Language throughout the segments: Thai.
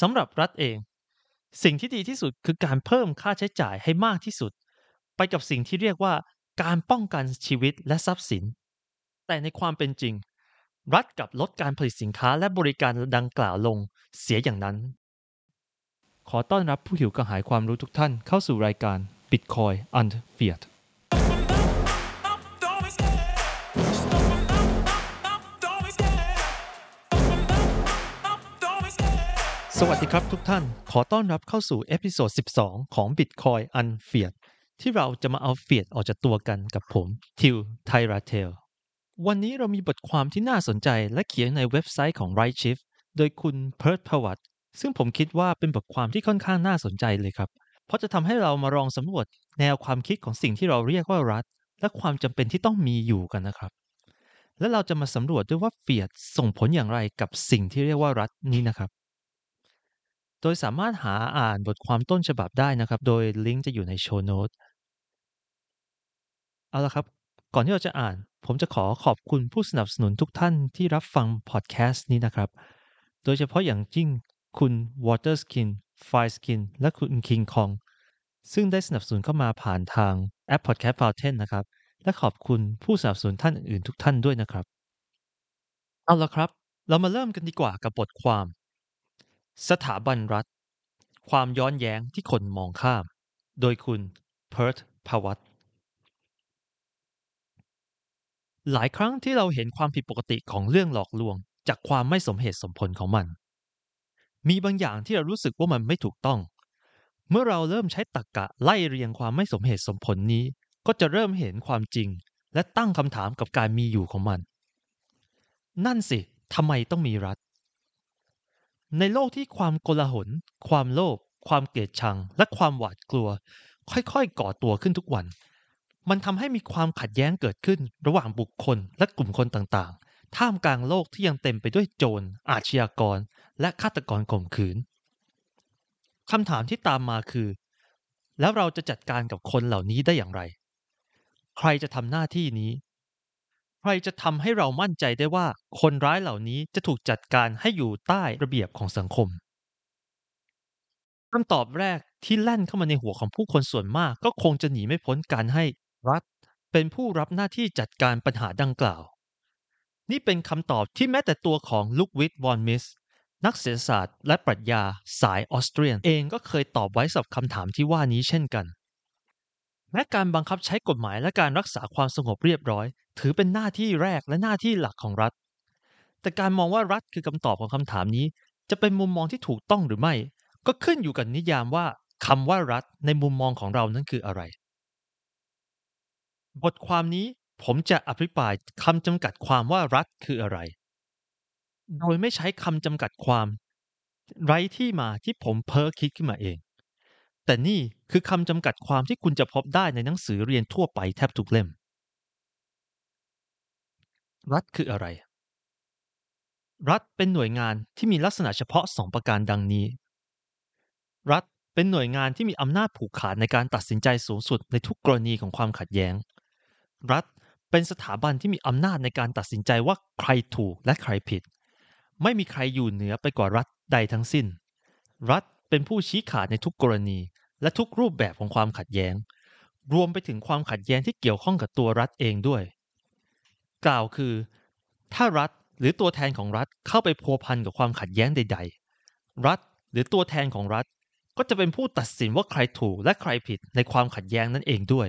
สำหรับรัฐเอง สิ่งที่ดีที่สุดคือการเพิ่มค่าใช้จ่ายให้มากที่สุด ไปกับสิ่งที่เรียกว่าการป้องกันชีวิตและทรัพย์สิน แต่ในความเป็นจริง รัฐกับลดการผลิตสินค้าและบริการดังกล่าวลงเสียอย่างนั้น ขอต้อนรับผู้หิวกระหายความรู้ทุกท่านเข้าสู่รายการ Bitcoin and Fiat สวัสดีครับทุกท่าน ขอต้อนรับเข้าสู่ episode 12 ของ Bitcoin Unfiat ที่เราจะมาเอา fiat ออกจากตัวกันกับผม ทิวไทราเทล วันนี้เรามีบทความที่น่าสนใจและเขียนในเว็บไซต์ของ Right Shift โดยคุณเพิร์ทพวัตซึ่งผมคิดว่าเป็นบทความที่ค่อนข้างน่าสนใจเลยครับ เพราะจะทำให้เรามาลองสำรวจแนวความคิดของสิ่งที่เราเรียกว่ารัฐ และความจำเป็นที่ต้องมีอยู่กันนะครับ และเราจะมาสำรวจด้วยว่า fiatส่งผลอย่างไรกับสิ่งที่เรียกว่ารัฐนี้นะครับ โดยสามารถหาอ่านบทความต้นฉบับได้นะครับ โดยลิงก์จะอยู่ในโชว์โน้ต เอาละครับ ก่อนที่เราจะอ่าน ผมจะขอขอบคุณผู้สนับสนุนทุกท่านที่รับฟังพอดแคสต์นี้นะครับ โดยเฉพาะอย่างยิ่งคุณ Waterskin Fireskin และคุณ King Kong ซึ่งได้สนับสนุนเข้ามาผ่านทางแอป Podcast Fountain นะครับ และขอบคุณผู้สนับสนุนท่านอื่นๆทุกท่านด้วยนะครับ เอาละครับ เรามาเริ่มกันดีกว่ากับบทความ สถาบันรัฐ ความย้อนแย้งที่คนมองข้าม โดยคุณเพิร์ทพวัตหลายครั้งที่เราเห็นความผิดปกติของเรื่องหลอกลวง จากความไม่สมเหตุสมผลของมัน มีบางอย่างที่เรารู้สึกว่ามันไม่ถูกต้อง เมื่อเราเริ่มใช้ตรรกกะไล่เรียงความไม่สมเหตุสมผลนี้ ก็จะเริ่มเห็นความจริง และตั้งคำถามกับการมีอยู่ของมัน นั่นสิทำไมต้องมีรัฐ ในโลกที่ความโกลาหล ความโลภ ความเกลียดชัง และความหวาดกลัว ค่อยๆ ก่อตัวขึ้นทุกวัน มันทำให้มีความขัดแย้งเกิดขึ้นระหว่างบุคคลและกลุ่มคนต่างๆ ท่ามกลางโลกที่ยังเต็มไปด้วยโจร อาชญากร และฆาตกรข่มขืน คำถามที่ตามมาคือ แล้วเราจะจัดการกับคนเหล่านี้ได้อย่างไร ใครจะทำหน้าที่นี้ ใครจะทำให้เรามั่นใจได้ว่า คนร้ายเหล่านี้จะถูกจัดการให้อยู่ใต้ระเบียบของสังคมคำตอบแรกที่แล่นเข้ามาในหัวของผู้คนส่วนมาก ก็คงจะหนีไม่พ้นการให้รัฐ เป็นผู้รับหน้าที่จัดการปัญหาดังกล่าว นี่เป็นคำตอบที่แม้แต่ตัวของลุควิทวอนมิสนักเศรษฐศาสตร์และปรัชญาสายออสเตรียนเองก็เคยตอบไว้สำหรับคำถามที่ว่านี้เช่นกัน แม้การบังคับใช้กฎหมายและการรักษาความสงบเรียบร้อย ถือเป็นหน้าที่แรกและหน้าที่หลักของรัฐ แต่การมองว่ารัฐคือคำตอบของคำถามนี้ จะเป็นมุมมองที่ถูกต้องหรือไม่ ก็ขึ้นอยู่กับนิยามว่าคำว่ารัฐในมุมมองของเรานั้นคืออะไร บทความนี้ผมจะอภิปรายคำจำกัดความว่ารัฐคืออะไร โดยไม่ใช้คำจำกัดความ ไร้ที่มาที่ผมเพ้อคิดขึ้นมาเอง แต่นี่คือคำจำกัดความที่คุณจะพบได้ในหนังสือเรียนทั่วไปแทบทุกเล่ม รัฐคืออะไร รัฐเป็นหน่วยงานที่มีลักษณะเฉพาะสองประการดังนี้ รัฐเป็นหน่วยงานที่มีอำนาจผูกขาดในการตัดสินใจสูงสุดในทุกกรณีของความขัดแย้ง รัฐเป็นสถาบันที่มีอำนาจในการตัดสินใจว่าใครถูกและใครผิด ไม่มีใครอยู่เหนือไปกว่ารัฐใดทั้งสิ้น รัฐ เป็นผู้ชี้ขาดในทุกกรณี และทุกรูปแบบของความขัดแย้ง รวมไปถึงความขัดแย้งที่เกี่ยวข้องกับตัวรัฐเองด้วย กล่าวคือ ถ้ารัฐหรือตัวแทนของรัฐเข้าไปพัวพันกับความขัดแย้งใด ๆ รัฐหรือตัวแทนของรัฐก็จะเป็นผู้ตัดสินว่าใครถูกและใครผิดในความขัดแย้งนั่นเองด้วย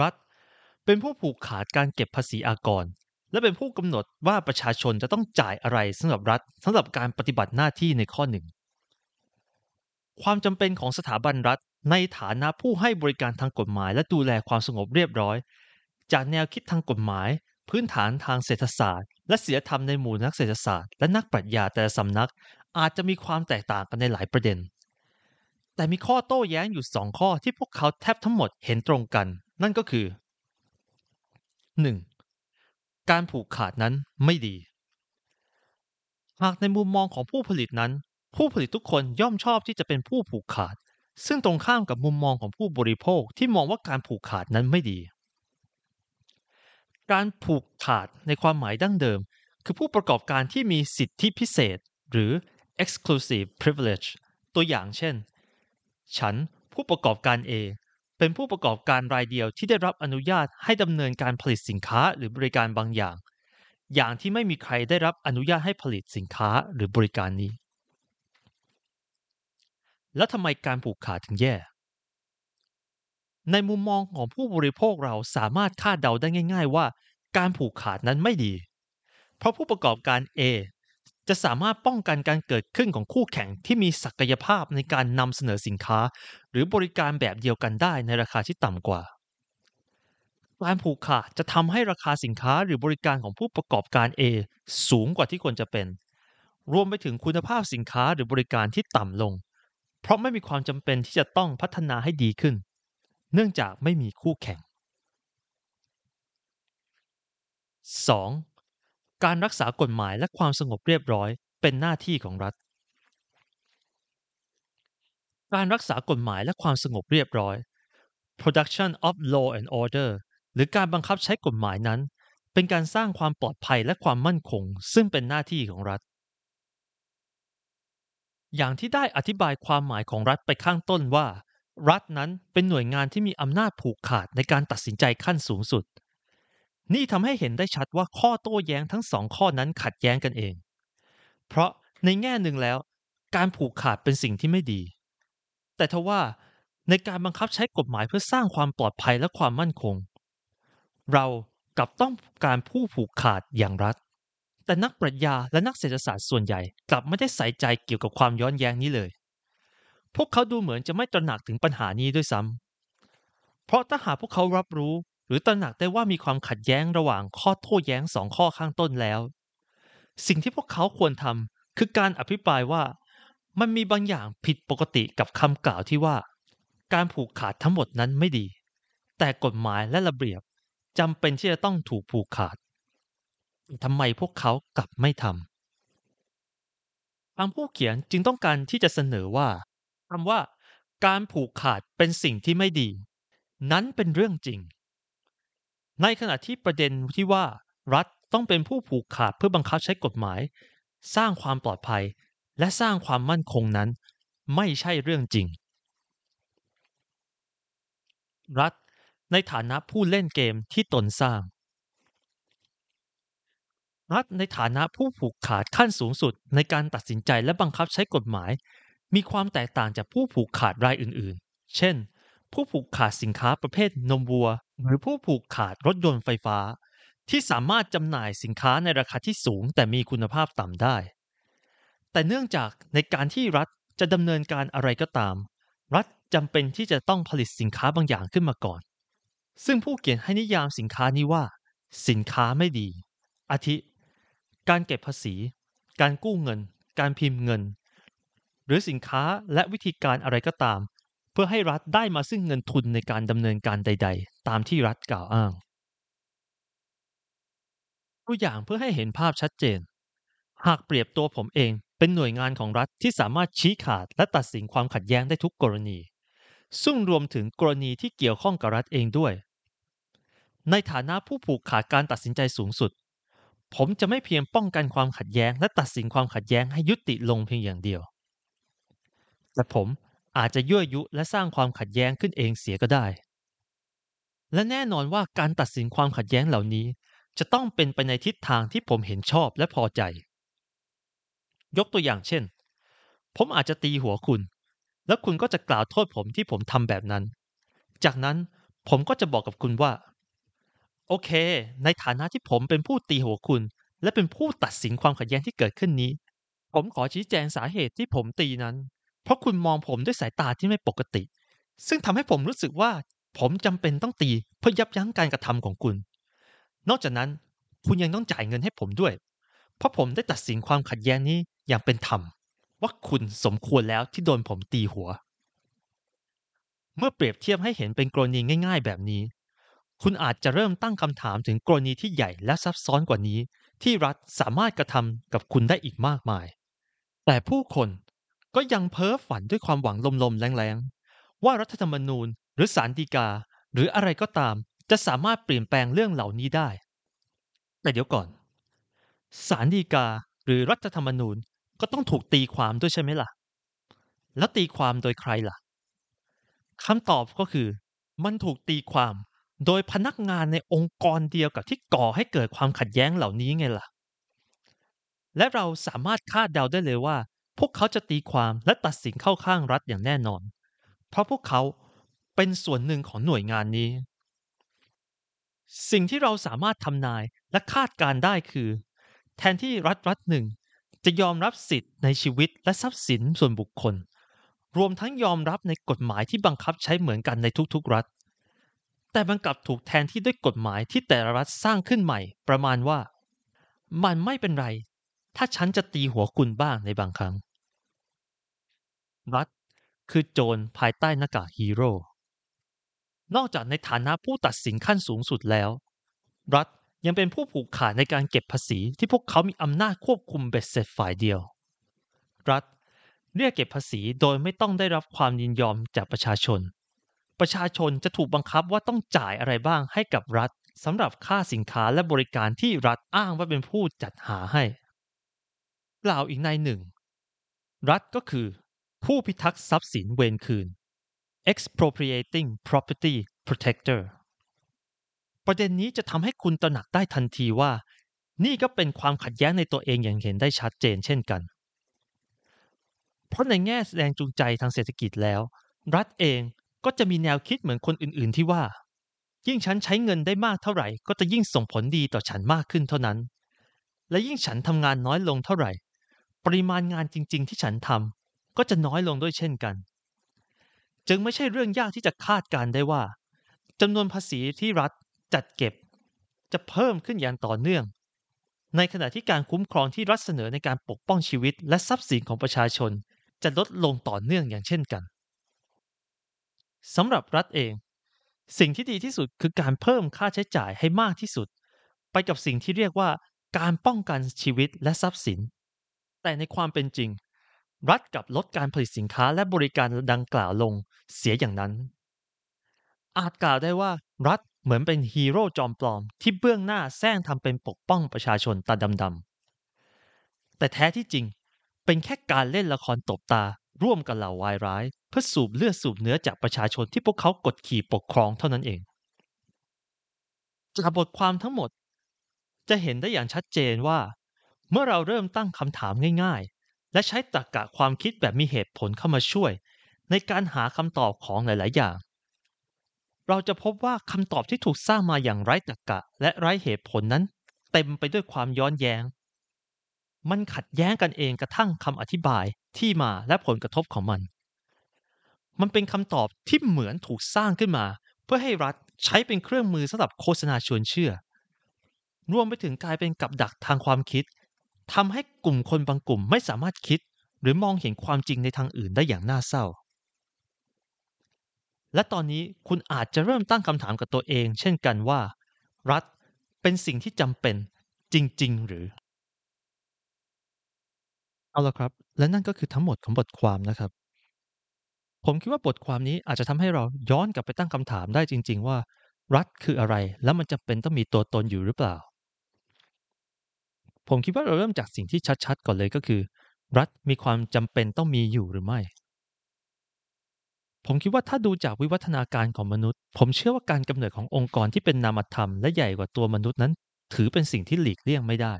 รัฐเป็นผู้ผูกขาดการเก็บภาษีอากร และเป็นผู้กำหนดว่าประชาชนจะต้องจ่ายอะไรสำหรับรัฐสำหรับการปฏิบัติหน้าที่ในข้อหนึ่งความจำเป็นของสถาบันรัฐ ในฐานะผู้ให้บริการทางกฎหมาย และดูแลความสงบเรียบร้อย จากแนวคิดทางกฎหมาย พื้นฐานทางเศรษฐศาสตร์ และศีลธรรมในหมู่นักเศรษฐศาสตร์และนักปรัชญาแต่ละสำนัก อาจจะมีความแตกต่างกันในหลายประเด็น แต่มีข้อโต้แย้งอยู่สองข้อที่พวกเขาแทบทั้งหมดเห็นตรงกัน นั่นก็คือ 1. การผูกขาดนั้นไม่ดี หากในมุมมองของผู้ผลิตนั้น ผู้ผลิตทุกคนย่อมชอบที่จะเป็นผู้ผูกขาด ซึ่งตรงข้ามกับมุมมองของผู้บริโภคที่มองว่าการผูกขาดนั้นไม่ดี การผูกขาดในความหมายดั้งเดิม คือผู้ประกอบการที่มีสิทธิพิเศษ หรือ exclusive privilege ตัวอย่างเช่น ฉันผู้ประกอบการ A เป็นผู้ประกอบการรายเดียวที่ได้รับอนุญาตให้ดำเนินการผลิตสินค้าหรือบริการบางอย่าง อย่างที่ไม่มีใครได้รับอนุญาตให้ผลิตสินค้าหรือบริการนี้ แล้วทำไมการผูกขาดถึงแย่ ในมุมมองของผู้บริโภคเราสามารถคาดเดาได้ง่าย ๆ ว่า การผูกขาดนั้นไม่ดี เพราะผู้ประกอบการ A จะสามารถป้องกันการเกิดขึ้นของคู่แข่งที่มีศักยภาพในการนำเสนอสินค้า หรือบริการแบบเดียวกันได้ในราคาที่ต่ำกว่าการผูกขาดจะทำให้ราคาสินค้าหรือบริการของผู้ประกอบการ A สูงกว่าที่ควรจะเป็น รวมไปถึงคุณภาพสินค้าหรือบริการที่ต่ำลง เพราะไม่มีความจำเป็นที่จะต้องพัฒนาให้ดีขึ้น เนื่องจากไม่มีคู่แข่ง 2. การรักษากฎหมายและความสงบเรียบร้อย เป็นหน้าที่ของรัฐ การรักษากฎหมายและความสงบเรียบร้อย production of law and order หรือการบังคับใช้กฎหมายนั้น เป็นการสร้างความปลอดภัยและความมั่นคง ซึ่งเป็นหน้าที่ของรัฐ อย่างที่ได้อธิบายความหมายของรัฐไปข้างต้นว่า รัฐนั้นเป็นหน่วยงานที่มีอำนาจผูกขาดในการตัดสินใจขั้นสูงสุด นี่ทำให้เห็นได้ชัดว่าข้อโต้แย้งทั้งสองข้อนั้นขัดแย้งกันเอง เพราะในแง่หนึ่งแล้ว การผูกขาดเป็นสิ่งที่ไม่ดี แต่ทว่าในการบังคับใช้กฎหมายเพื่อสร้างความปลอดภัยและความมั่นคง เรากลับต้องการผู้ผูกขาดอย่างรัฐ แต่นักปรัชญาและนักเศรษฐศาสตร์ส่วนใหญ่ กลับไม่ได้ใส่ใจเกี่ยวกับความย้อนแย้งนี้เลย พวกเขาดูเหมือนจะไม่ตระหนักถึงปัญหานี้ด้วยซ้ำเพราะถ้าหากพวกเขารับรู้ หรือตระหนักได้ว่ามีความขัดแย้งระหว่างข้อโต้แย้งสองข้อข้างต้นแล้ว สิ่งที่พวกเขาควรทำคือการอภิปรายว่ามันมีบางอย่างผิดปกติกับคำกล่าวที่ว่า การผูกขาดทั้งหมดนั้นไม่ดี แต่กฎหมายและระเบียบจำเป็นที่จะต้องถูกผูกขาดทำไมพวกเขากลับไม่ทำทางผู้เขียนจึงต้องการที่จะเสนอว่าคำว่า การผูกขาดเป็นสิ่งที่ไม่ดี นั้นเป็นเรื่องจริง ในขณะที่ประเด็นที่ว่ารัฐต้องเป็นผู้ผูกขาดเพื่อบังคับใช้กฎหมาย สร้างความปลอดภัย และสร้างความมั่นคงนั้น ไม่ใช่เรื่องจริง รัฐในฐานะผู้เล่นเกมที่ตนสร้าง รัฐในฐานะผู้ผูกขาดขั้นสูงสุดในการตัดสินใจและบังคับใช้กฎหมาย มีความแตกต่างจากผู้ผูกขาดรายอื่น ๆ เช่น ผู้ผูกขาดสินค้าประเภทนมวัว หรือผู้ผูกขาดรถยนต์ไฟฟ้า ที่สามารถจำหน่ายสินค้าในราคาที่สูง แต่มีคุณภาพต่ำได้ แต่เนื่องจากในการที่รัฐจะดำเนินการอะไรก็ตาม รัฐจำเป็นที่จะต้องผลิตสินค้าบางอย่างขึ้นมาก่อน ซึ่งผู้เขียนให้นิยามสินค้านี้ว่า สินค้าไม่ดี อาทิ การเก็บภาษี การกู้เงิน การพิมพ์เงิน หรือสินค้าและวิธีการอะไรก็ตาม เพื่อให้รัฐได้มาซึ่งเงินทุนในการดำเนินการใด ๆ ตามที่รัฐกล่าวอ้าง ตัวอย่างเพื่อให้เห็นภาพชัดเจน หากเปรียบตัวผมเองเป็นหน่วยงานของรัฐที่สามารถชี้ขาดและตัดสินความขัดแย้งได้ทุกกรณี ซึ่งรวมถึงกรณีที่เกี่ยวข้องกับรัฐเองด้วย ในฐานะผู้ผูกขาดการตัดสินใจสูงสุด ผมจะไม่เพียงป้องกันความขัดแย้ง และตัดสินความขัดแย้งให้ยุติลงเพียงอย่างเดียว แต่ผม อาจจะยั่วยุและสร้างความขัดแย้งขึ้นเองเสียก็ได้ และแน่นอนว่าการตัดสินความขัดแย้งเหล่านี้ จะต้องเป็นไปในทิศทางที่ผมเห็นชอบและพอใจ ยกตัวอย่างเช่น ผมอาจจะตีหัวคุณ แล้วคุณก็จะกล่าวโทษผมที่ผมทำแบบนั้น จากนั้นผมก็จะบอกกับคุณว่า โอเค ในฐานะที่ผมเป็นผู้ตีหัวคุณ และเป็นผู้ตัดสินความขัดแย้งที่เกิดขึ้นนี้ ผมขอชี้แจงสาเหตุที่ผมตีนั้น เพราะคุณมองผมด้วยสายตาที่ไม่ปกติ ซึ่งทำให้ผมรู้สึกว่า ผมจำเป็นต้องตีเพื่อยับยั้งการกระทำของคุณ นอกจากนั้นคุณยังต้องจ่ายเงินให้ผมด้วย เพราะผมได้ตัดสินความขัดแย้งนี้อย่างเป็นธรรม ว่าคุณสมควรแล้วที่โดนผมตีหัว เมื่อเปรียบเทียบให้เห็นเป็นกรณีง่าย ๆ แบบนี้ คุณอาจจะเริ่มตั้งคำถามถึงกรณีที่ใหญ่และซับซ้อนกว่านี้ ที่รัฐสามารถกระทำกับคุณได้อีกมากมาย แต่ผู้คน ก็ยังเพ้อฝันด้วยความหวังลมๆแรงๆ ว่ารัฐธรรมนูญหรือศาลฎีกา หรืออะไรก็ตาม จะสามารถเปลี่ยนแปลงเรื่องเหล่านี้ได้ แต่เดี๋ยวก่อนศาลฎีกาหรือรัฐธรรมนูญก็ต้องถูกตีความด้วยใช่ไหมล่ะ แล้วตีความโดยใครล่ะคำตอบก็คือ มันถูกตีความโดยพนักงานในองค์กรเดียวกับที่ก่อให้เกิดความขัดแย้งเหล่านี้ไงล่ะ และเราสามารถคาดเดาได้เลยว่า วกเขาจะตีความและตัดสินเข้าข้างรัฐอย่างแน่นอน เพราะพวกเขาเป็นส่วนหนึ่งของหน่วยงานนี้ สิ่งที่เราสามารถทำนายและคาดการได้คือ แทนที่รัฐรัฐหนึ่งจะยอมรับสิทธิ์ในชีวิตและทรัพย์สินส่วนบุคคล รวมทั้งยอมรับในกฎหมายที่บังคับใช้เหมือนกันในทุกๆรัฐ แต่มันกลับถูกแทนที่ด้วยกฎหมายที่แต่ละรัฐสร้างขึ้นใหม่ ประมาณว่า มันไม่เป็นไร ถ้าฉันจะตีหัวคุณบ้างในบางครั้ง รัฐ คือโจรภายใต้หน้ากากฮีโร่ นอกจากในฐานะผู้ตัดสินขั้นสูงสุดแล้ว รัฐยังเป็นผู้ผูกขาดในการเก็บภาษีที่พวกเขามีอำนาจควบคุมเบ็ดเสร็จฝ่ายเดียว รัฐเรียกเก็บภาษีโดยไม่ต้องได้รับความยินยอมจากประชาชน ประชาชนจะถูกบังคับว่าต้องจ่ายอะไรบ้างให้กับรัฐสำหรับค่าสินค้าและบริการที่รัฐอ้างว่าเป็นผู้จัดหาให้ กล่าวอีกในหนึ่ง รัฐก็คือ ผู้พิทักษ์ทรัพย์สินเวรคืน expropriating property protector ประเด็นนี้จะทำให้คุณตระหนักได้ทันทีว่า นี่ก็เป็นความขัดแย้งในตัวเองอย่างเห็นได้ชัดเจนเช่นกัน เพราะในแง่แสดงจูงใจทางเศรษฐกิจแล้ว รัฐเองก็จะมีแนวคิดเหมือนคนอื่นๆที่ว่า ยิ่งฉันใช้เงินได้มากเท่าไหร่ ก็จะยิ่งส่งผลดีต่อฉันมากขึ้นเท่านั้น และยิ่งฉันทำงานน้อยลงเท่าไหร่ ปริมาณงานจริง ๆ ที่ฉันทำ ก็จะน้อยลงด้วยเช่นกัน จึงไม่ใช่เรื่องยากที่จะคาดการได้ว่าจำนวนภาษีที่รัฐจัดเก็บ จะเพิ่มขึ้นอย่างต่อเนื่อง ในขณะที่การคุ้มครองที่รัฐเสนอในการปกป้องชีวิต และทรัพย์สินของประชาชน จะลดลงต่อเนื่องอย่างเช่นกันสำหรับรัฐเอง สิ่งที่ดีที่สุดคือการเพิ่มค่าใช้จ่ายให้มากที่สุด ไปกับสิ่งที่เรียกว่า การป้องกันชีวิตและทรัพย์สิน แต่ในความเป็นจริง รัฐกับลดการผลิตสินค้าและบริการดังกล่าวลงเสียอย่างนั้น อาจกล่าวได้ว่ารัฐเหมือนเป็นฮีโร่จอมปลอมที่เบื้องหน้าแซงทำเป็นปกป้องประชาชนตาดำๆ แต่แท้ที่จริงเป็นแค่การเล่นละครตบตาร่วมกับเหล่าวายร้าย เพื่อสูบเลือดสูบเนื้อจากประชาชนที่พวกเขากดขี่ปกครองเท่านั้นเอง จากบทความทั้งหมด จะเห็นได้อย่างชัดเจนว่า เมื่อเราเริ่มตั้งคำถามง่าย และใช้ตรรกะความคิดแบบมีเหตุผลเข้ามาช่วย ในการหาคำตอบของหลาย ๆ อย่าง เราจะพบว่าคำตอบที่ถูกสร้างมาอย่างไร้ตรรกะและไร้เหตุผลนั้น เต็มไปด้วยความย้อนแย้ง มันขัดแย้งกันเองกระทั่งคำอธิบายที่มาและผลกระทบของมัน มันเป็นคำตอบที่เหมือนถูกสร้างขึ้นมา เพื่อให้รัฐใช้เป็นเครื่องมือสำหรับโฆษณาชวนเชื่อ รวมไปถึงกลายเป็นกับดักทางความคิด ทำให้กลุ่มคนบางกลุ่มไม่สามารถคิด หรือมองเห็นความจริงในทางอื่นได้อย่างน่าเศร้า และตอนนี้คุณอาจจะเริ่มตั้งคำถามกับตัวเอง เช่นกันว่า รัฐเป็นสิ่งที่จำเป็นจริง ๆ หรือ เอาละครับ และนั่นก็คือทั้งหมดของบทความนะครับ ผมคิดว่าบทความนี้อาจจะทำให้เราย้อนกลับไปตั้งคำถามได้จริง ๆ ว่า รัฐคืออะไร แล้วมันจำเป็นต้องมีตัวตนอยู่หรือเปล่า ผมคิดว่าเราเริ่มจากสิ่งที่ชัดๆ ก่อนเลยก็คือ รัฐมีความจำเป็นต้องมีอยู่หรือไม่ ผมคิดว่าถ้าดูจากวิวัฒนาการของมนุษย์ ผมเชื่อว่าการกำเนิดขององค์กรที่เป็นนามธรรมและใหญ่กว่าตัวมนุษย์นั้น ถือเป็นสิ่งที่หลีกเลี่ยงไม่ได้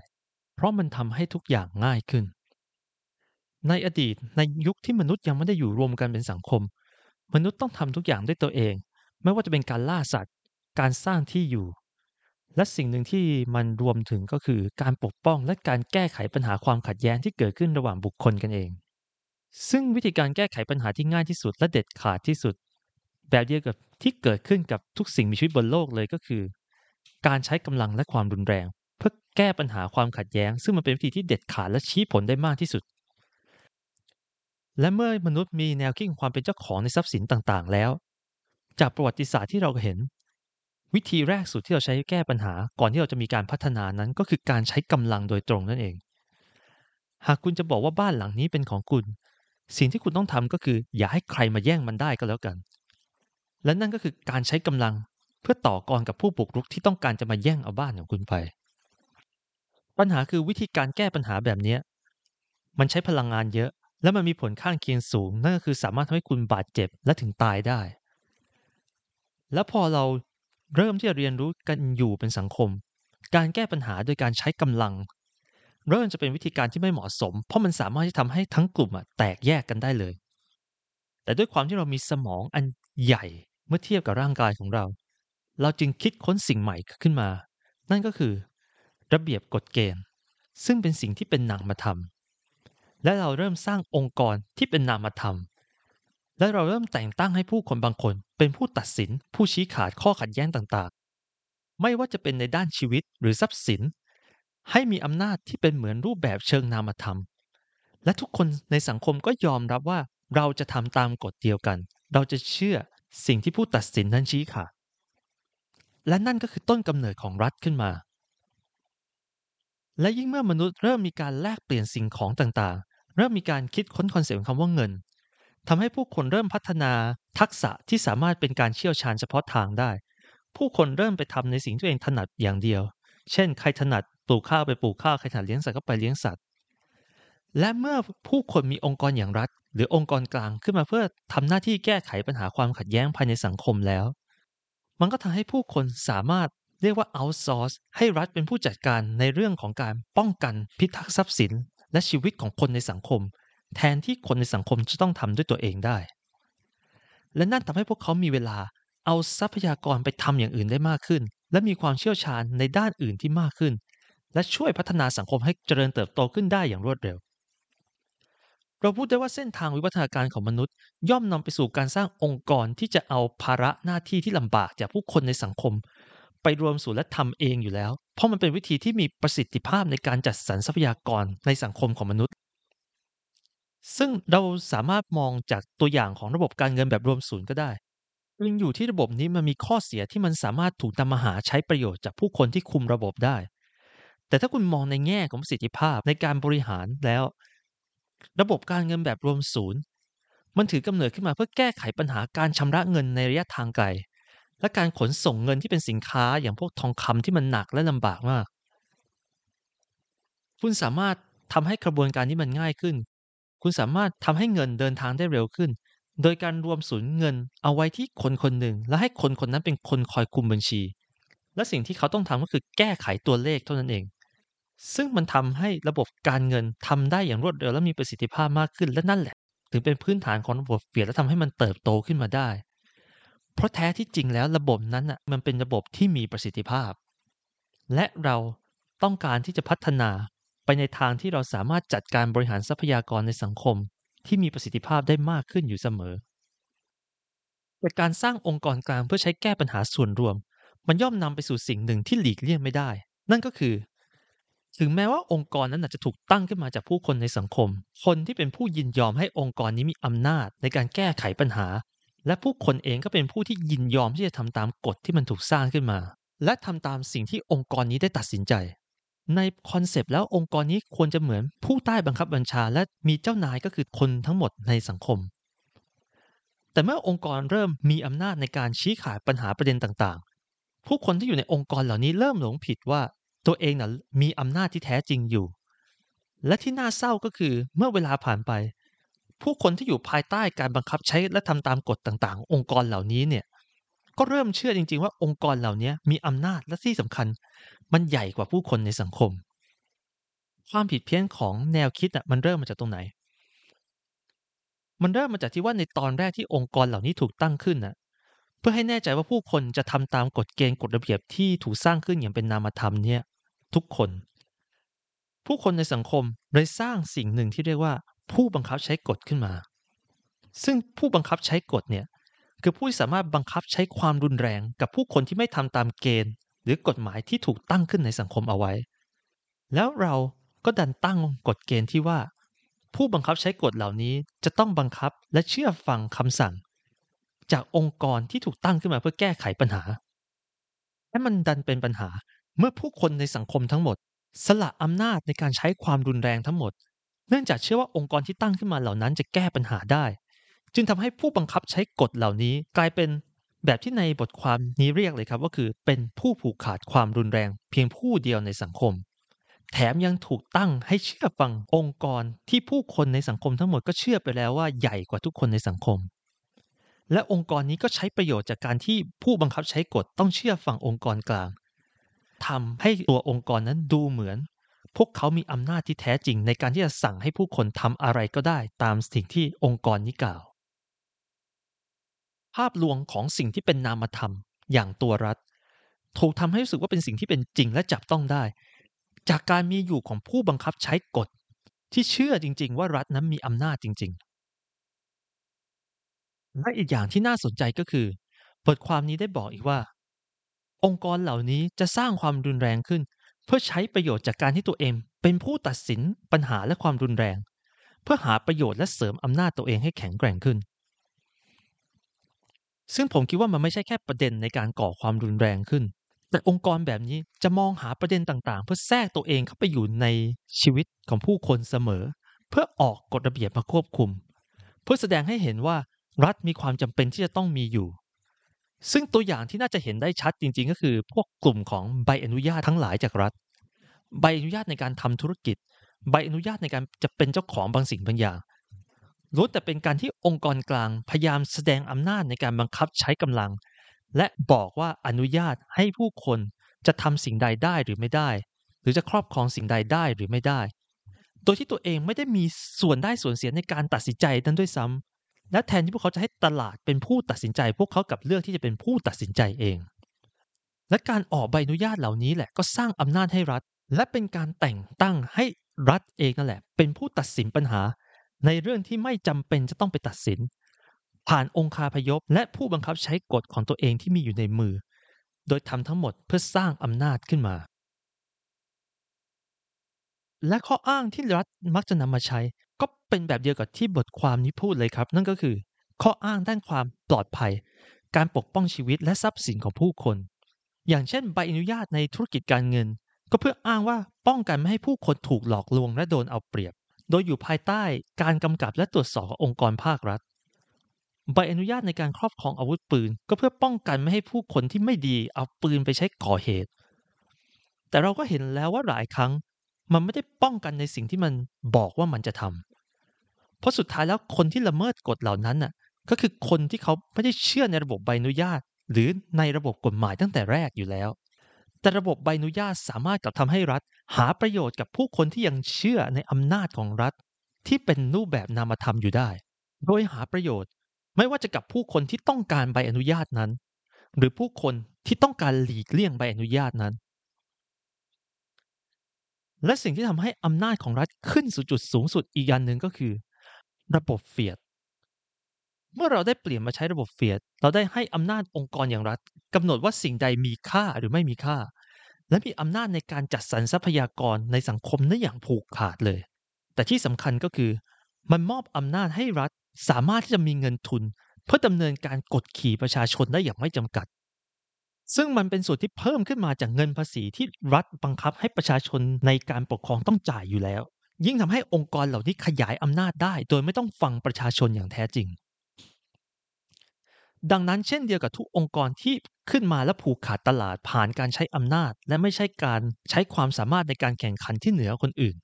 เพราะมันทำให้ทุกอย่างง่ายขึ้น ในอดีตในยุคที่มนุษย์ยังไม่ได้อยู่รวมกันเป็นสังคม มนุษย์ต้องทำทุกอย่างด้วยตัวเอง ไม่ว่าจะเป็นการล่าสัตว์ การสร้างที่อยู่ และสิ่งหนึ่งที่มันรวมถึงก็คือการปกป้องและการแก้ไขปัญหาความขัดแย้งที่เกิดขึ้นระหว่างบุคคลกันเอง ซึ่งวิธีการแก้ไขปัญหาที่ง่ายที่สุดและเด็ดขาดที่สุด แบบเดียวกับที่เกิดขึ้นกับทุกสิ่งมีชีวิตบนโลกเลยก็คือ การใช้กำลังและความรุนแรง เพื่อแก้ปัญหาความขัดแย้ง ซึ่งมันเป็นวิธีที่เด็ดขาดและชี้ผลได้มากที่สุด และเมื่อมนุษย์มีแนวคิดของความเป็นเจ้าของในทรัพย์สินต่างๆ แล้ว จากประวัติศาสตร์ที่เราเห็น วิธีแรกสุดที่เราใช้แก้ปัญหา ก่อนที่เราจะมีการพัฒนานั้นก็คือการใช้กำลังโดยตรงนั่นเอง หากคุณจะบอกว่าบ้านหลังนี้เป็นของคุณ สิ่งที่คุณต้องทำก็คือ อย่าให้ใครมาแย่งมันได้ก็แล้วกัน และนั่นก็คือการใช้กำลังเพื่อต่อกรกับผู้บุกรุกที่ต้องการจะมาแย่งเอาบ้านของคุณไป ปัญหาคือวิธีการแก้ปัญหาแบบนี้มันใช้พลังงานเยอะ และมันมีผลข้างเคียงสูง นั่นก็คือสามารถทำให้คุณบาดเจ็บและถึงตายได้ แล้วพอเรา เริ่มที่จะเรียนรู้กันอยู่เป็นสังคม การแก้ปัญหาโดยการใช้กำลัง เริ่มจะเป็นวิธีการที่ไม่เหมาะสม เพราะมันสามารถที่ทำให้ทั้งกลุ่มแตกแยกกันได้เลย แต่ด้วยความที่เรามีสมองอันใหญ่เมื่อเทียบกับร่างกายของเรา เราจึงคิดค้นสิ่งใหม่ขึ้นมา นั่นก็คือ ระเบียบกฎเกณฑ์ ซึ่งเป็นสิ่งที่เป็นนามธรรมและเราเริ่มสร้างองค์กรที่เป็นนามธรรม และเราเริ่มแต่งตั้งให้ผู้คนบางคน เป็นผู้ตัดสิน ผู้ชี้ขาดข้อขัดแย้งต่างๆ ไม่ว่าจะเป็นในด้านชีวิตหรือทรัพย์สิน ให้มีอำนาจที่เป็นเหมือนรูปแบบเชิงนามธรรม และทุกคนในสังคมก็ยอมรับว่าเราจะทำตามกฎเดียวกัน เราจะเชื่อสิ่งที่ผู้ตัดสินนั้นชี้ขาดและนั่นก็คือต้นกำเนิดของรัฐขึ้นมา และยิ่งเมื่อมนุษย์เริ่มมีการแลกเปลี่ยนสิ่งของต่างๆ เริ่มมีการคิดค้นคอนเซปต์คำว่าเงิน ทำให้ผู้คนเริ่มพัฒนาทักษะที่สามารถเป็นการเชี่ยวชาญเฉพาะทางได้ ผู้คนเริ่มไปทำในสิ่งที่ตัวเองถนัดอย่างเดียว เช่น ใครถนัดปลูกข้าวไปปลูกข้าว ใครถนัดเลี้ยงสัตว์ก็ไปเลี้ยงสัตว์ และเมื่อผู้คนมีองค์กรอย่างรัฐ หรือองค์กรกลางขึ้นมาเพื่อทำหน้าที่แก้ไขปัญหาความขัดแย้งภายในสังคมแล้ว มันก็ทำให้ผู้คนสามารถเรียกว่า outsource ให้รัฐเป็นผู้จัดการในเรื่องของการป้องกันพิทักษ์ทรัพย์สิน และชีวิตของคนในสังคม แทนที่คนในสังคมจะต้องทำด้วยตัวเองได้ และนั่นทำให้พวกเขามีเวลาเอาทรัพยากรไปทำอย่างอื่นได้มากขึ้น และมีความเชี่ยวชาญในด้านอื่นที่มากขึ้น และช่วยพัฒนาสังคมให้เจริญเติบโตขึ้นได้อย่างรวดเร็ว เราพูดได้ว่าเส้นทางวิวัฒนาการของมนุษย์ย่อมนำไปสู่การสร้างองค์กรที่จะเอาภาระหน้าที่ที่ลำบากจากผู้คนในสังคม ไปรวมสู่และทำเองอยู่แล้ว เพราะมันเป็นวิธีที่มีประสิทธิภาพในการจัดสรรทรัพยากรในสังคมของมนุษย์ ซึ่งเราสามารถมองจากตัวอย่างของระบบการเงินแบบรวมศูนย์ก็ได้ยังอยู่ที่ระบบนี้มันมีข้อเสียที่มันสามารถถูกนำมาหาใช้ประโยชน์จากผู้คนที่คุมระบบได้ แต่ถ้าคุณมองในแง่ของประสิทธิภาพในการบริหารแล้ว ระบบการเงินแบบรวมศูนย์ มันถือกำเนิดขึ้นมาเพื่อแก้ไขปัญหาการชำระเงินในระยะทางไกล และการขนส่งเงินที่เป็นสินค้าอย่างพวกทองคำที่มันหนักและลำบากมาก คุณสามารถทำให้กระบวนการนี้มันง่ายขึ้น คุณสามารถทำให้เงินเดินทางได้เร็วขึ้น โดยการรวมศูนย์เงินเอาไว้ที่คนคนหนึ่ง และให้คนคนนั้นเป็นคนคอยคุมบัญชี และสิ่งที่เขาต้องทำก็คือแก้ไขตัวเลขเท่านั้นเอง ซึ่งมันทำให้ระบบการเงินทำได้อย่างรวดเร็วและมีประสิทธิภาพมากขึ้นและนั่นแหละ ถึงเป็นพื้นฐานของระบบเฟียและทำให้มันเติบโตขึ้นมาได้ เพราะแท้ที่จริงแล้วระบบนั้นอะมันเป็นระบบที่มีประสิทธิภาพ และเราต้องการที่จะพัฒนา ไปในทางที่เราสามารถจัดการบริหารทรัพยากรในสังคม ที่มีประสิทธิภาพได้มากขึ้นอยู่เสมอแต่การสร้างองค์กรกลางเพื่อใช้แก้ปัญหาส่วนรวม มันย่อมนำไปสู่สิ่งหนึ่งที่หลีกเลี่ยงไม่ได้ นั่นก็คือ ถึงแม้ว่าองค์กรนั้นอาจจะถูกตั้งขึ้นมาจากผู้คนในสังคม คนที่เป็นผู้ยินยอมให้องค์กรนี้มีอำนาจในการแก้ไขปัญหา และผู้คนเองก็เป็นผู้ที่ยินยอมที่จะทำตามกฎที่มันถูกสร้างขึ้นมา และทำตามสิ่งที่องค์กรนี้ได้ตัดสินใจ ใน concept แล้วองค์กรนี้ควรจะเหมือนผู้ใต้บังคับบัญชา และมีเจ้านายก็คือคนทั้งหมดในสังคม แต่เมื่อองค์กรเริ่มมีอำนาจในการชี้ขาดปัญหาประเด็นต่างๆ ผู้คนที่อยู่ในองค์กรเหล่านี้เริ่มหลงผิดว่าตัวเองน่ะมีอำนาจที่แท้จริงอยู่ และที่น่าเศร้าก็คือเมื่อเวลาผ่านไป ผู้คนที่อยู่ภายใต้การบังคับใช้และทำตามกฎต่างๆ องค์กรเหล่านี้เนี่ยก็เริ่มเชื่อจริง ๆ ว่าองค์กรเหล่านี้มีอำนาจและที่สำคัญ มันใหญ่กว่าผู้คนในสังคม ความผิดเพี้ยนของแนวคิดอะมันเริ่มมาจากตรงไหน มันเริ่มมาจากที่ว่าในตอนแรกที่องค์กรเหล่านี้ถูกตั้งขึ้นน่ะ เพื่อให้แน่ใจว่าผู้คนจะทำตามกฎเกณฑ์กฎระเบียบที่ถูกสร้างขึ้นอย่างเป็นนามธรรมเนี่ย ทุกคน ผู้คนในสังคมเลยสร้างสิ่งหนึ่งที่เรียกว่าผู้บังคับใช้กฎขึ้นมา ซึ่งผู้บังคับใช้กฎเนี่ย คือผู้ที่สามารถบังคับใช้ความรุนแรงกับผู้คนที่ไม่ทำตามเกณฑ์ หรือกฎหมายที่ถูกตั้งขึ้นในสังคมเอาไว้ แล้วเราก็ดันตั้งกฎเกณฑ์ที่ว่า ผู้บังคับใช้กฎเหล่านี้จะต้องบังคับและเชื่อฟังคำสั่ง จากองค์กรที่ถูกตั้งขึ้นมาเพื่อแก้ไขปัญหา และมันดันเป็นปัญหาเมื่อผู้คนในสังคมทั้งหมด สละอำนาจในการใช้ความรุนแรงทั้งหมด เนื่องจากเชื่อว่าองค์กรที่ตั้งขึ้นมาเหล่านั้นจะแก้ปัญหาได้ จึงทำให้ผู้บังคับใช้กฎเหล่านี้กลายเป็น แบบที่ในบทความนี้เรียกเลยครับว่าคือเป็นผู้ผูกขาดความรุนแรง เพียงผู้เดียวในสังคม แถมยังถูกตั้งให้เชื่อฟังองค์กรที่ผู้คนในสังคมทั้งหมดก็เชื่อไปแล้วว่าใหญ่กว่าทุกคนในสังคม และองค์กรนี้ก็ใช้ประโยชน์จากการที่ผู้บังคับใช้กฎต้องเชื่อฟังองค์กรกลางทำให้ตัวองค์กรนั้นดูเหมือน พวกเขามีอำนาจที่แท้จริงในการที่จะสั่งให้ผู้คนทำอะไรก็ได้ตามสิ่งที่องค์กรนี้กล่าว ภาพลวงของสิ่งที่เป็นนามธรรมอย่างตัวรัฐ ถูกทำให้รู้สึกว่าเป็นสิ่งที่เป็นจริงและจับต้องได้ จากการมีอยู่ของผู้บังคับใช้กฎ ที่เชื่อจริง ๆ ว่ารัฐนั้นมีอำนาจจริง ๆ และอีกอย่างที่น่าสนใจก็คือบทความนี้ได้บอกอีกว่า องค์กรเหล่านี้จะสร้างความรุนแรงขึ้น เพื่อใช้ประโยชน์จากการที่ตัวเอง เป็นผู้ตัดสินปัญหาและความรุนแรง เพื่อหาประโยชน์และเสริมอำนาจตัวเองให้แข็งแกร่งขึ้น ซึ่งผมคิดว่ามันไม่ใช่แค่ประเด็นในการก่อความรุนแรงขึ้น แต่องค์กรแบบนี้จะมองหาประเด็นต่างๆ เพื่อแทรกตัวเองเข้าไปอยู่ในชีวิตของผู้คนเสมอ เพื่อออกกฎระเบียบมาควบคุม เพื่อแสดงให้เห็นว่ารัฐมีความจำเป็นที่จะต้องมีอยู่ ซึ่งตัวอย่างที่น่าจะเห็นได้ชัดจริง ๆ ก็คือ พวกกลุ่มของใบอนุญาตทั้งหลายจากรัฐ ใบอนุญาตในการทำธุรกิจ ใบอนุญาตในการจะเป็นเจ้าของบางสิ่งบางอย่าง ล้วนแต่เป็นการที่องค์กรกลางพยายามแสดงอำนาจในการบังคับใช้กำลัง และบอกว่าอนุญาตให้ผู้คนจะทำสิ่งใดได้หรือไม่ได้ หรือจะครอบครองสิ่งใดได้หรือไม่ได้ โดยที่ตัวเองไม่ได้มีส่วนได้ส่วนเสียในการตัดสินใจนั้นด้วยซ้ำและแทนที่พวกเขาจะให้ตลาดเป็นผู้ตัดสินใจ พวกเขากับเลือกที่จะเป็นผู้ตัดสินใจเอง และการออกใบอนุญาตเหล่านี้แหละก็สร้างอำนาจให้รัฐ และเป็นการแต่งตั้งให้รัฐเองนั่นแหละ เป็นผู้ตัดสินปัญหา ในเรื่องที่ไม่จำเป็นจะต้องไปตัดสิน ผ่านองค์คาพยพและผู้บังคับใช้กฎของตัวเองที่มีอยู่ในมือ โดยทำทั้งหมดเพื่อสร้างอำนาจขึ้นมา และข้ออ้างที่รัฐมักจะนำมาใช้ ก็เป็นแบบเดียวกับที่บทความนี้พูดเลยครับ นั่นก็คือ ข้ออ้างด้านความปลอดภัย การปกป้องชีวิตและทรัพย์สินของผู้คน อย่างเช่น ใบอนุญาตในธุรกิจการเงิน ก็เพื่ออ้างว่าป้องกันไม่ให้ผู้คนถูกหลอกลวงและโดนเอาเปรียบ โดยอยู่ภายใต้การกำกับและตรวจสอบขององค์กรภาครัฐ ใบอนุญาตในการครอบครองอาวุธปืน ก็เพื่อป้องกันไม่ให้ผู้คนที่ไม่ดีเอาปืนไปใช้ก่อเหตุ แต่เราก็เห็นแล้วว่าหลายครั้งมันไม่ได้ป้องกันในสิ่งที่มันบอกว่ามันจะทำเพราะสุดท้ายแล้วคนที่ละเมิดกฎเหล่านั้นน่ะก็คือคนที่เขาไม่ได้เชื่อในระบบใบอนุญาต หรือในระบบกฎหมายตั้งแต่แรกอยู่แล้ว แต่ระบบใบอนุญาตสามารถกลับทำให้รัฐ หาประโยชน์กับผู้คนที่ยังเชื่อในอำนาจของรัฐ ที่เป็นรูปแบบนามธรรมอยู่ได้ โดยหาประโยชน์ ไม่ว่าจะกับผู้คนที่ต้องการใบอนุญาตนั้น หรือผู้คนที่ต้องการหลีกเลี่ยงใบอนุญาตนั้น และสิ่งที่ทำให้อำนาจของรัฐขึ้นสู่จุดสูงสุดอีกอย่างหนึ่งก็คือ ระบบเฟียด เมื่อเราได้เปลี่ยนมาใช้ระบบเฟียดเราได้ให้อำนาจองค์กรอย่างรัฐกำหนดว่าสิ่งใดมีค่าหรือไม่มีค่า และมีอำนาจในการจัดสรรทรัพยากรในสังคมนั้นอย่างผูกขาดเลย แต่ที่สำคัญก็คือ มันมอบอำนาจให้รัฐสามารถที่จะมีเงินทุน เพื่อดำเนินการกดขี่ประชาชนได้อย่างไม่จำกัด ซึ่งมันเป็นส่วนที่เพิ่มขึ้นมาจากเงินภาษีที่รัฐบังคับให้ประชาชนในการปกครองต้องจ่ายอยู่แล้ว ยิ่งทำให้องค์กรเหล่านี้ขยายอำนาจได้ โดยไม่ต้องฟังประชาชนอย่างแท้จริง ดังนั้นเช่นเดียวกับทุกองค์กรที่ขึ้นมาและผูกขาดตลาดผ่านการใช้อำนาจ และไม่ใช่การใช้ความสามารถในการแข่งขันที่เหนือคนอื่น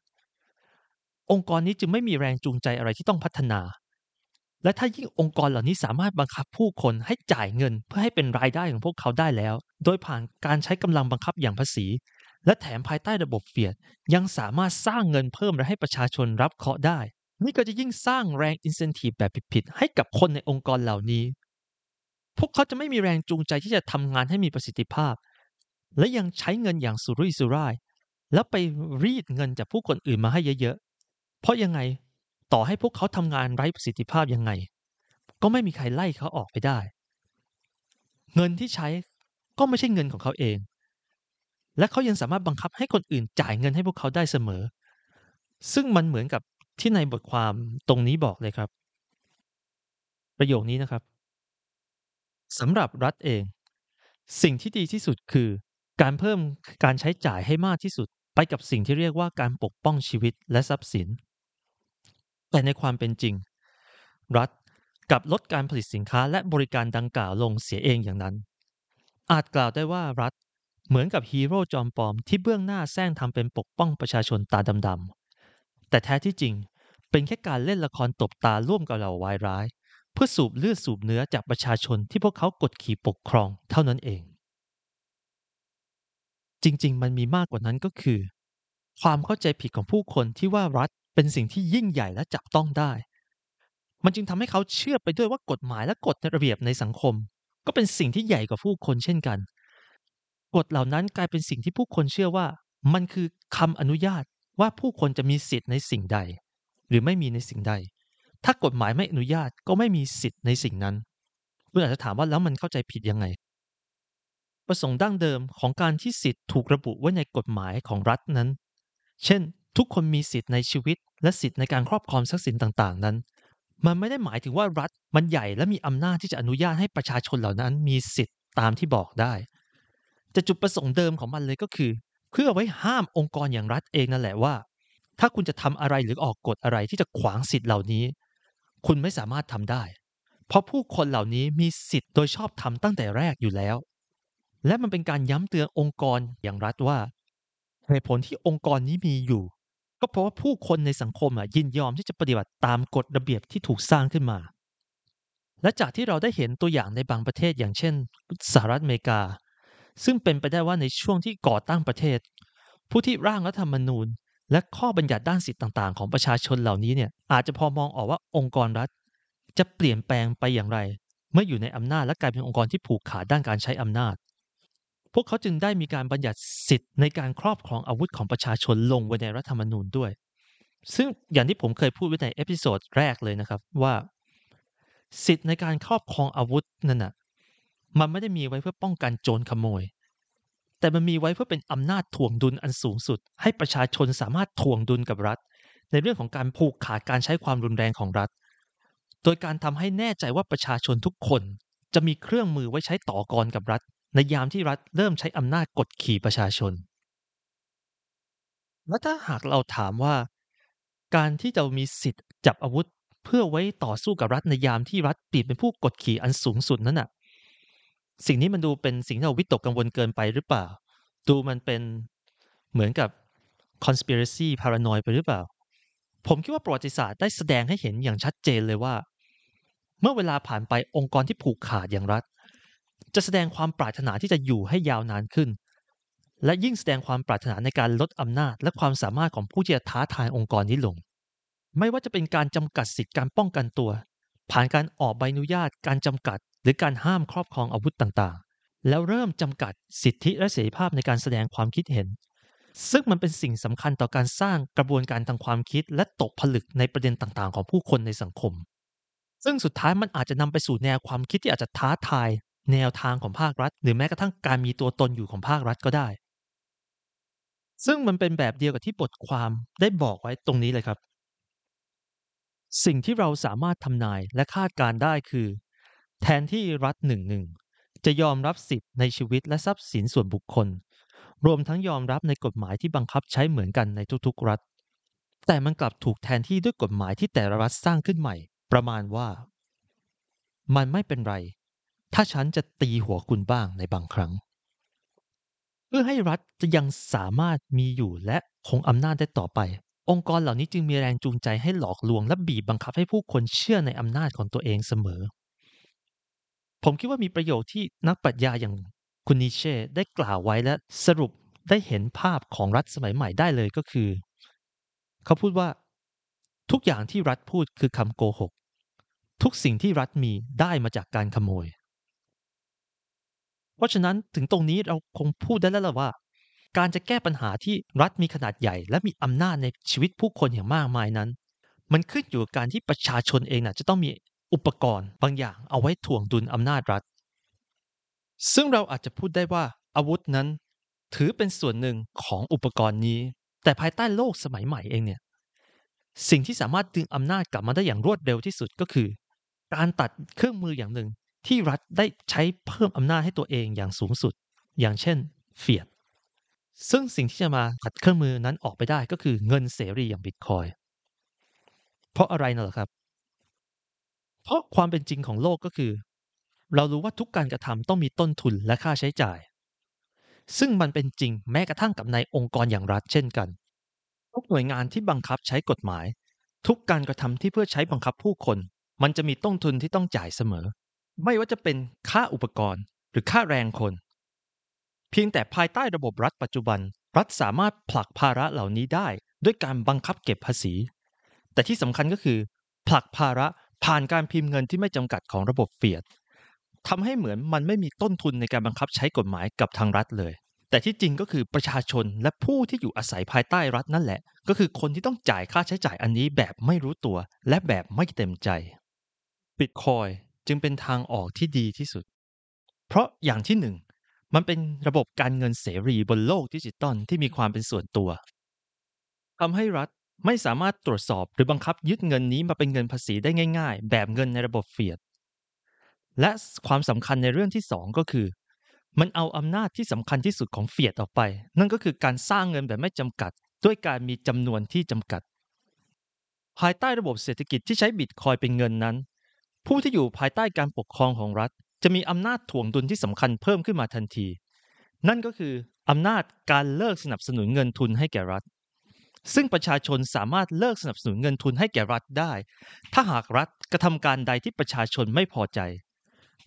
องค์กรนี้จึงไม่มีแรงจูงใจอะไรที่ต้องพัฒนา และถ้ายิ่งองค์กรเหล่านี้สามารถบังคับผู้คนให้จ่ายเงินเพื่อให้เป็นรายได้ของพวกเขาได้แล้ว โดยผ่านการใช้กำลังบังคับอย่างภาษี และแถมภายใต้ระบบเฟียด ยังสามารถสร้างเงินเพิ่มและให้ประชาชนรับเคราะห์ได้ นี่ก็จะยิ่งสร้างแรงอินเซนティブแบบผิดๆให้กับคนในองค์กรเหล่านี้ พวกเขาจะไม่มีแรงจูงใจที่จะทำงานให้มีประสิทธิภาพ และยังใช้เงินอย่างสุรุ่ยสุร่าย แล้วไปรีดเงินจากผู้คนอื่นมาให้เยอะๆ เพราะยังไงต่อให้พวกเขาทำงานไร้ประสิทธิภาพยังไง ก็ไม่มีใครไล่เขาออกไปได้ เงินที่ใช้ก็ไม่ใช่เงินของเขาเอง และเขายังสามารถบังคับให้คนอื่นจ่ายเงินให้พวกเขาได้เสมอ ซึ่งมันเหมือนกับที่ในบทความตรงนี้บอกเลยครับ ประโยคนี้นะครับ สำหรับรัฐเอง สิ่งที่ดีที่สุดคือ การเพิ่มการใช้จ่ายให้มากที่สุด ไปกับสิ่งที่เรียกว่าการปกป้องชีวิตและทรัพย์สิน แต่ในความเป็นจริง รัฐกับลดการผลิตสินค้าและบริการดังกล่าวลงเสียเองอย่างนั้น อาจกล่าวได้ว่ารัฐเหมือนกับฮีโร่จอมปลอมที่เบื้องหน้าแซงทำเป็นปกป้องประชาชนตาดำๆแต่แท้ที่จริงเป็นแค่การเล่นละครตบตาร่วมกับเหล่าวายร้าย พื่อสูบเลือดสูบเนื้อจากประชาชนที่พวกเขากดขี่ปกครองเท่านั้นเอง จริงๆ มันมีมากกว่านั้นก็คือ ความเข้าใจผิดของผู้คนที่ว่ารัฐเป็นสิ่งที่ยิ่งใหญ่และจับต้องได้ มันจึงทำให้เขาเชื่อไปด้วยว่ากฎหมายและกฎระเบียบในสังคม ก็เป็นสิ่งที่ใหญ่กว่าผู้คนเช่นกัน กฎเหล่านั้นกลายเป็นสิ่งที่ผู้คนเชื่อว่า มันคือคำอนุญาตว่าผู้คนจะมีสิทธิ์ในสิ่งใด หรือไม่มีในสิ่งใด ถ้ากฎหมายไม่อนุญาตก็ไม่มีสิทธิ์ในสิ่งนั้นเพื่อาจจะถามว่าแล้วมันเข้าใจผิดยังไง ประสงค์ดั้งเดิมของการที่สิทธิ์ถูกระบุไว้ในกฎหมายของรัฐนั้น เช่น ทุกคนมีสิทธิ์ในชีวิต และสิทธิ์ในการครอบครองทรัพย์สินต่างๆ นั้น มันไม่ได้หมายถึงว่ารัฐมันใหญ่และมีอำนาจที่จะอนุญาตให้ประชาชนเหล่านั้น มีสิทธิ์ตามที่บอกได้ แต่จุดประสงค์เดิมของมันเลยก็คือ เพื่อไว้ห้ามองค์กรอย่างรัฐเองนั่นแหละว่า ถ้าคุณจะทำอะไรหรือออกกฎอะไรที่จะขวางสิทธิ์เหล่านี้ คุณไม่สามารถทำได้ เพราะผู้คนเหล่านี้มีสิทธิ์โดยชอบทำตั้งแต่แรกอยู่แล้ว และมันเป็นการย้ำเตือนองค์กรอย่างรัฐว่าเหตุผลที่องค์กรนี้มีอยู่ ก็เพราะว่าผู้คนในสังคมยินยอมที่จะปฏิบัติตามกฎระเบียบที่ถูกสร้างขึ้นมา และจากที่เราได้เห็นตัวอย่างในบางประเทศอย่างเช่นสหรัฐอเมริกา ซึ่งเป็นไปได้ว่าในช่วงที่ก่อตั้งประเทศ ผู้ที่ร่างรัฐธรรมนูญ และข้อบัญญัติด้านสิทธิต่าง ๆ ของประชาชนเหล่านี้เนี่ยอาจจะพอมองออกว่าองค์กรรัฐ จะเปลี่ยนแปลงไปอย่างไร เมื่ออยู่ในอำนาจและกลายเป็นองค์กรที่ผูกขาดด้านการใช้อำนาจ พวกเขาจึงได้มีการบัญญัติสิทธิ์ในการครอบครองอาวุธของประชาชนลงไว้ในรัฐธรรมนูญด้วย ซึ่งอย่างที่ผมเคยพูดไว้ใน episode แรกเลยนะครับว่า สิทธิ์ในการครอบครองอาวุธนั่นน่ะมันไม่ได้มีไว้เพื่อป้องกันโจรขโมย แต่มันมีไว้เพื่อเป็นอำนาจถ่วงดุลอันสูงสุด ให้ประชาชนสามารถถ่วงดุลกับรัฐ ในเรื่องของการผูกขาดการใช้ความรุนแรงของรัฐ โดยการทำให้แน่ใจว่าประชาชนทุกคน จะมีเครื่องมือไว้ใช้ต่อกรกับรัฐ ในยามที่รัฐเริ่มใช้อำนาจกดขี่ประชาชน และถ้าหากเราถามว่า การที่จะมีสิทธิ์จับอาวุธ เพื่อไว้ต่อสู้กับรัฐในยามที่รัฐเปลี่ยนเป็นผู้กดขี่อันสูงสุดนั้นน่ะ สิ่งนี้มันดูเป็นสิ่งที่เราวิตกกังวลเกินไปหรือเปล่า ดูมันเป็นเหมือนกับ conspiracy paranoid ไปหรือเปล่า ผมคิดว่าประวัติศาสตร์ได้แสดงให้เห็นอย่างชัดเจนเลยว่า เมื่อเวลาผ่านไปองค์กรที่ผูกขาดอย่างรัฐ จะแสดงความปรารถนาที่จะอยู่ให้ยาวนานขึ้น และยิ่งแสดงความปรารถนาในการลดอำนาจ และความสามารถของผู้ที่จะท้าทายองค์กรนี้ลง ไม่ว่าจะเป็นการจำกัดสิทธิการป้องกันตัว ผ่านการออกใบอนุญาต การจำกัด หรือการห้ามครอบครองอาวุธต่างๆ แล้วเริ่มจำกัดสิทธิและเสรีภาพในการแสดงความคิดเห็น ซึ่งมันเป็นสิ่งสำคัญต่อการสร้างกระบวนการทางความคิด และตกผลึกในประเด็นต่างๆ ของผู้คนในสังคม ซึ่งสุดท้ายมันอาจจะนำไปสู่แนวความคิดที่อาจจะท้าทาย แนวทางของภาครัฐ หรือแม้กระทั่งการมีตัวตนอยู่ของภาครัฐก็ได้ ซึ่งมันเป็นแบบเดียวกับที่บทความได้บอกไว้ตรงนี้เลยครับสิ่งที่เราสามารถทำนายและคาดการได้คือ แทนที่รัฐหนึ่งหนึ่งจะยอมรับสิทธิ์ในชีวิตและทรัพย์สินส่วนบุคคล รวมทั้งยอมรับในกฎหมายที่บังคับใช้เหมือนกันในทุกๆรัฐ แต่มันกลับถูกแทนที่ด้วยกฎหมายที่แต่ละรัฐสร้างขึ้นใหม่ ประมาณว่า มันไม่เป็นไร ถ้าฉันจะตีหัวคุณบ้างในบางครั้ง เพื่อให้รัฐจะยังสามารถมีอยู่และคงอำนาจได้ต่อไป องค์กรเหล่านี้จึงมีแรงจูงใจให้หลอกลวงและบีบบังคับให้ผู้คนเชื่อในอำนาจของตัวเองเสมอ ผมคิดว่ามีประโยชน์ที่นักปรัชญาอย่างคุณนิเช่ได้กล่าวไว้และสรุปได้เห็นภาพของรัฐสมัยใหม่ได้เลยก็คือ เขาพูดว่า ทุกอย่างที่รัฐพูดคือคำโกหก ทุกสิ่งที่รัฐมีได้มาจากการขโมย เพราะฉะนั้นถึงตรงนี้เราคงพูดได้แล้วล่ะว่า การจะแก้ปัญหาที่รัฐมีขนาดใหญ่ และมีอำนาจในชีวิตผู้คนอย่างมากมายนั้น มันขึ้นอยู่กับการที่ประชาชนเองนะจะต้องมี อุปกรณ์บางอย่างเอาไว้ถ่วงดุลอำนาจรัฐ ซึ่งเราอาจจะพูดได้ว่าอาวุธนั้น ถือเป็นส่วนหนึ่งของอุปกรณ์นี้ แต่ภายใต้โลกสมัยใหม่เองเนี่ยสิ่งที่สามารถดึงอำนาจกลับมาได้อย่างรวดเร็วที่สุดก็คือ การตัดเครื่องมืออย่างหนึ่งที่รัฐได้ใช้เพิ่มอำนาจให้ตัวเองอย่างสูงสุด อย่างเช่นเฟียดซึ่งสิ่งที่จะมาตัดเครื่องมือนั้นออกไปได้ก็คือเงินเสรีอย่างบิตคอยเพราะอะไรน่ะครับ เพราะความเป็นจริงของโลกก็คือ เรารู้ว่าทุกการกระทำต้องมีต้นทุนและค่าใช้จ่าย ซึ่งมันเป็นจริงแม้กระทั่งกับในองค์กรอย่างรัฐเช่นกัน ทุกหน่วยงานที่บังคับใช้กฎหมาย ทุกการกระทำที่เพื่อใช้บังคับผู้คน มันจะมีต้นทุนที่ต้องจ่ายเสมอ ไม่ว่าจะเป็นค่าอุปกรณ์ หรือค่าแรงคน เพียงแต่ภายใต้ระบบรัฐปัจจุบัน รัฐสามารถผลักภาระเหล่านี้ได้ ด้วยการบังคับเก็บภาษี แต่ที่สำคัญก็คือ ผลักภาระ ผ่านการพิมพ์เงินที่ไม่จำกัดของระบบเฟียดทำให้เหมือนมันไม่มีต้นทุนในการบังคับใช้กฎหมายกับทางรัฐเลย แต่ที่จริงก็คือประชาชนและผู้ที่อยู่อาศัยภายใต้รัฐนั่นแหละ ก็คือคนที่ต้องจ่ายค่าใช้จ่ายอันนี้แบบไม่รู้ตัวและแบบไม่เต็มใจบิตคอยจึงเป็นทางออกที่ดีที่สุด เพราะอย่างที่หนึ่งมันเป็นระบบการเงินเสรีบนโลกดิจิตอลที่มีความเป็นส่วนตัวทำให้รัฐ ไม่สามารถตรวจสอบหรือบังคับยึดเงินนี้มาเป็นเงินภาษีได้ง่าย ๆ แบบเงินในระบบเฟียดและความสำคัญในเรื่องที่สองก็คือ มันเอาอำนาจที่สำคัญที่สุดของเฟียดออกไป นั่นก็คือการสร้างเงินแบบไม่จำกัด ด้วยการมีจำนวนที่จำกัด ภายใต้ระบบเศรษฐกิจที่ใช้บิตคอยเป็นเงินนั้น ผู้ที่อยู่ภายใต้การปกครองของรัฐ จะมีอำนาจถ่วงดุลที่สำคัญเพิ่มขึ้นมาทันที นั่นก็คืออำนาจการเลิกสนับสนุนเงินทุนให้แก่รัฐ ซึ่งประชาชนสามารถเลิกสนับสนุนเงินทุนให้แก่รัฐได้ ถ้าหากรัฐกระทำการใดที่ประชาชนไม่พอใจ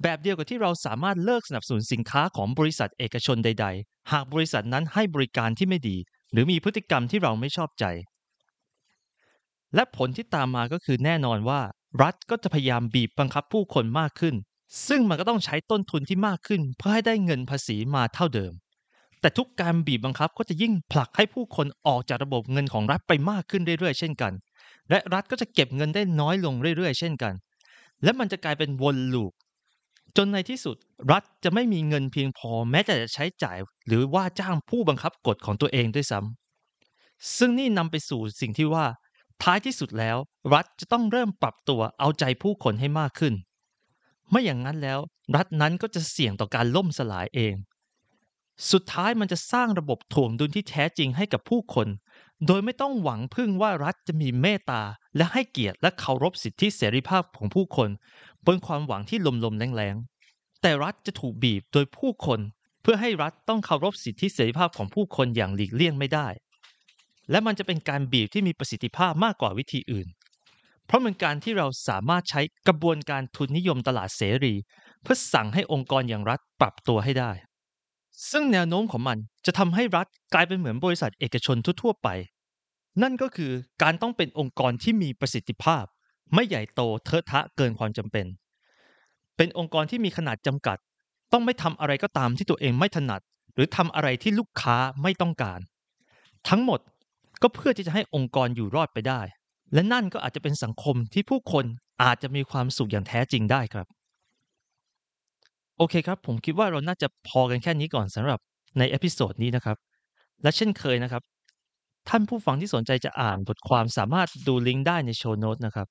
แบบเดียวกับที่เราสามารถเลิกสนับสนุนสินค้าของบริษัทเอกชนใด ๆ หากบริษัทนั้นให้บริการที่ไม่ดี หรือมีพฤติกรรมที่เราไม่ชอบใจ และผลที่ตามมาก็คือแน่นอนว่า รัฐก็จะพยายามบีบบังคับผู้คนมากขึ้น ซึ่งมันก็ต้องใช้ต้นทุนที่มากขึ้น เพื่อให้ได้เงินภาษีมาเท่าเดิม แต่ทุกการบีบบังคับก็จะยิ่งผลักให้ผู้คนออกจากระบบเงินของรัฐไปมากขึ้นเรื่อยๆ เช่นกัน และรัฐก็จะเก็บเงินได้น้อยลงเรื่อยๆ เช่นกัน และมันจะกลายเป็นวนลูปจนในที่สุดรัฐจะไม่มีเงินเพียงพอแม้แต่จะใช้จ่าย หรือว่าจ้างผู้บังคับกฎของตัวเองด้วยซ้ำซึ่งนี่นำไปสู่สิ่งที่ว่า ท้ายที่สุดแล้ว รัฐจะต้องเริ่มปรับตัวเอาใจผู้คนให้มากขึ้น ไม่อย่างนั้นแล้ว รัฐนั้นก็จะเสี่ยงต่อการล่มสลายเอง สุดท้ายมันจะสร้างระบบถ่วงดุลที่แท้จริงให้กับผู้คน โดยไม่ต้องหวังพึ่งว่ารัฐจะมีเมตตา และให้เกียรติและเคารพสิทธิเสรีภาพของผู้คน บนความหวังที่ลมๆแรงๆ แต่รัฐจะถูกบีบโดยผู้คน เพื่อให้รัฐต้องเคารพสิทธิเสรีภาพของผู้คนอย่างหลีกเลี่ยงไม่ได้ และมันจะเป็นการบีบที่มีประสิทธิภาพมากกว่าวิธีอื่น เพราะมันการที่เราสามารถใช้กระบวนการทุนนิยมตลาดเสรี เพื่อสั่งให้องค์กรอย่างรัฐปรับตัวให้ได้ ซึ่งแนวโน้มของมันจะทำให้รัฐกลายเป็นเหมือนบริษัทเอกชนทั่วๆไป นั่นก็คือการต้องเป็นองค์กรที่มีประสิทธิภาพ ไม่ใหญ่โตเทอะทะเกินความจำเป็น เป็นองค์กรที่มีขนาดจำกัด ต้องไม่ทำอะไรก็ตามที่ตัวเองไม่ถนัด หรือทำอะไรที่ลูกค้าไม่ต้องการ ทั้งหมดก็เพื่อที่จะให้องค์กรอยู่รอดไปได้ และนั่นก็อาจจะเป็นสังคมที่ผู้คนอาจจะมีความสุขอย่างแท้จริงได้ครับ โอเคครับ ผมคิดว่าเราน่าจะพอกันแค่นี้ก่อนสำหรับใน episode นี้นะครับ และเช่นเคยนะครับ ท่านผู้ฟังที่สนใจจะอ่านบทความสามารถดูลิงก์ได้ใน show notes นะครับ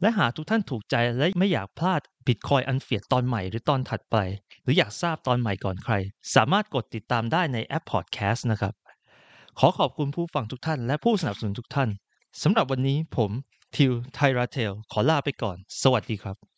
และหากทุกท่านถูกใจและไม่อยากพลาดบิตคอยอันเฟียดตอนใหม่หรือตอนถัดไป หรืออยากทราบตอนใหม่ก่อนใคร สามารถกดติดตามได้ในแอปพอดแคสต์นะครับ ขอขอบคุณผู้ฟังทุกท่าน และผู้สนับสนุนทุกท่านสำหรับวันนี้ผมทิวไทราเทลขอลาไปก่อน สวัสดีครับ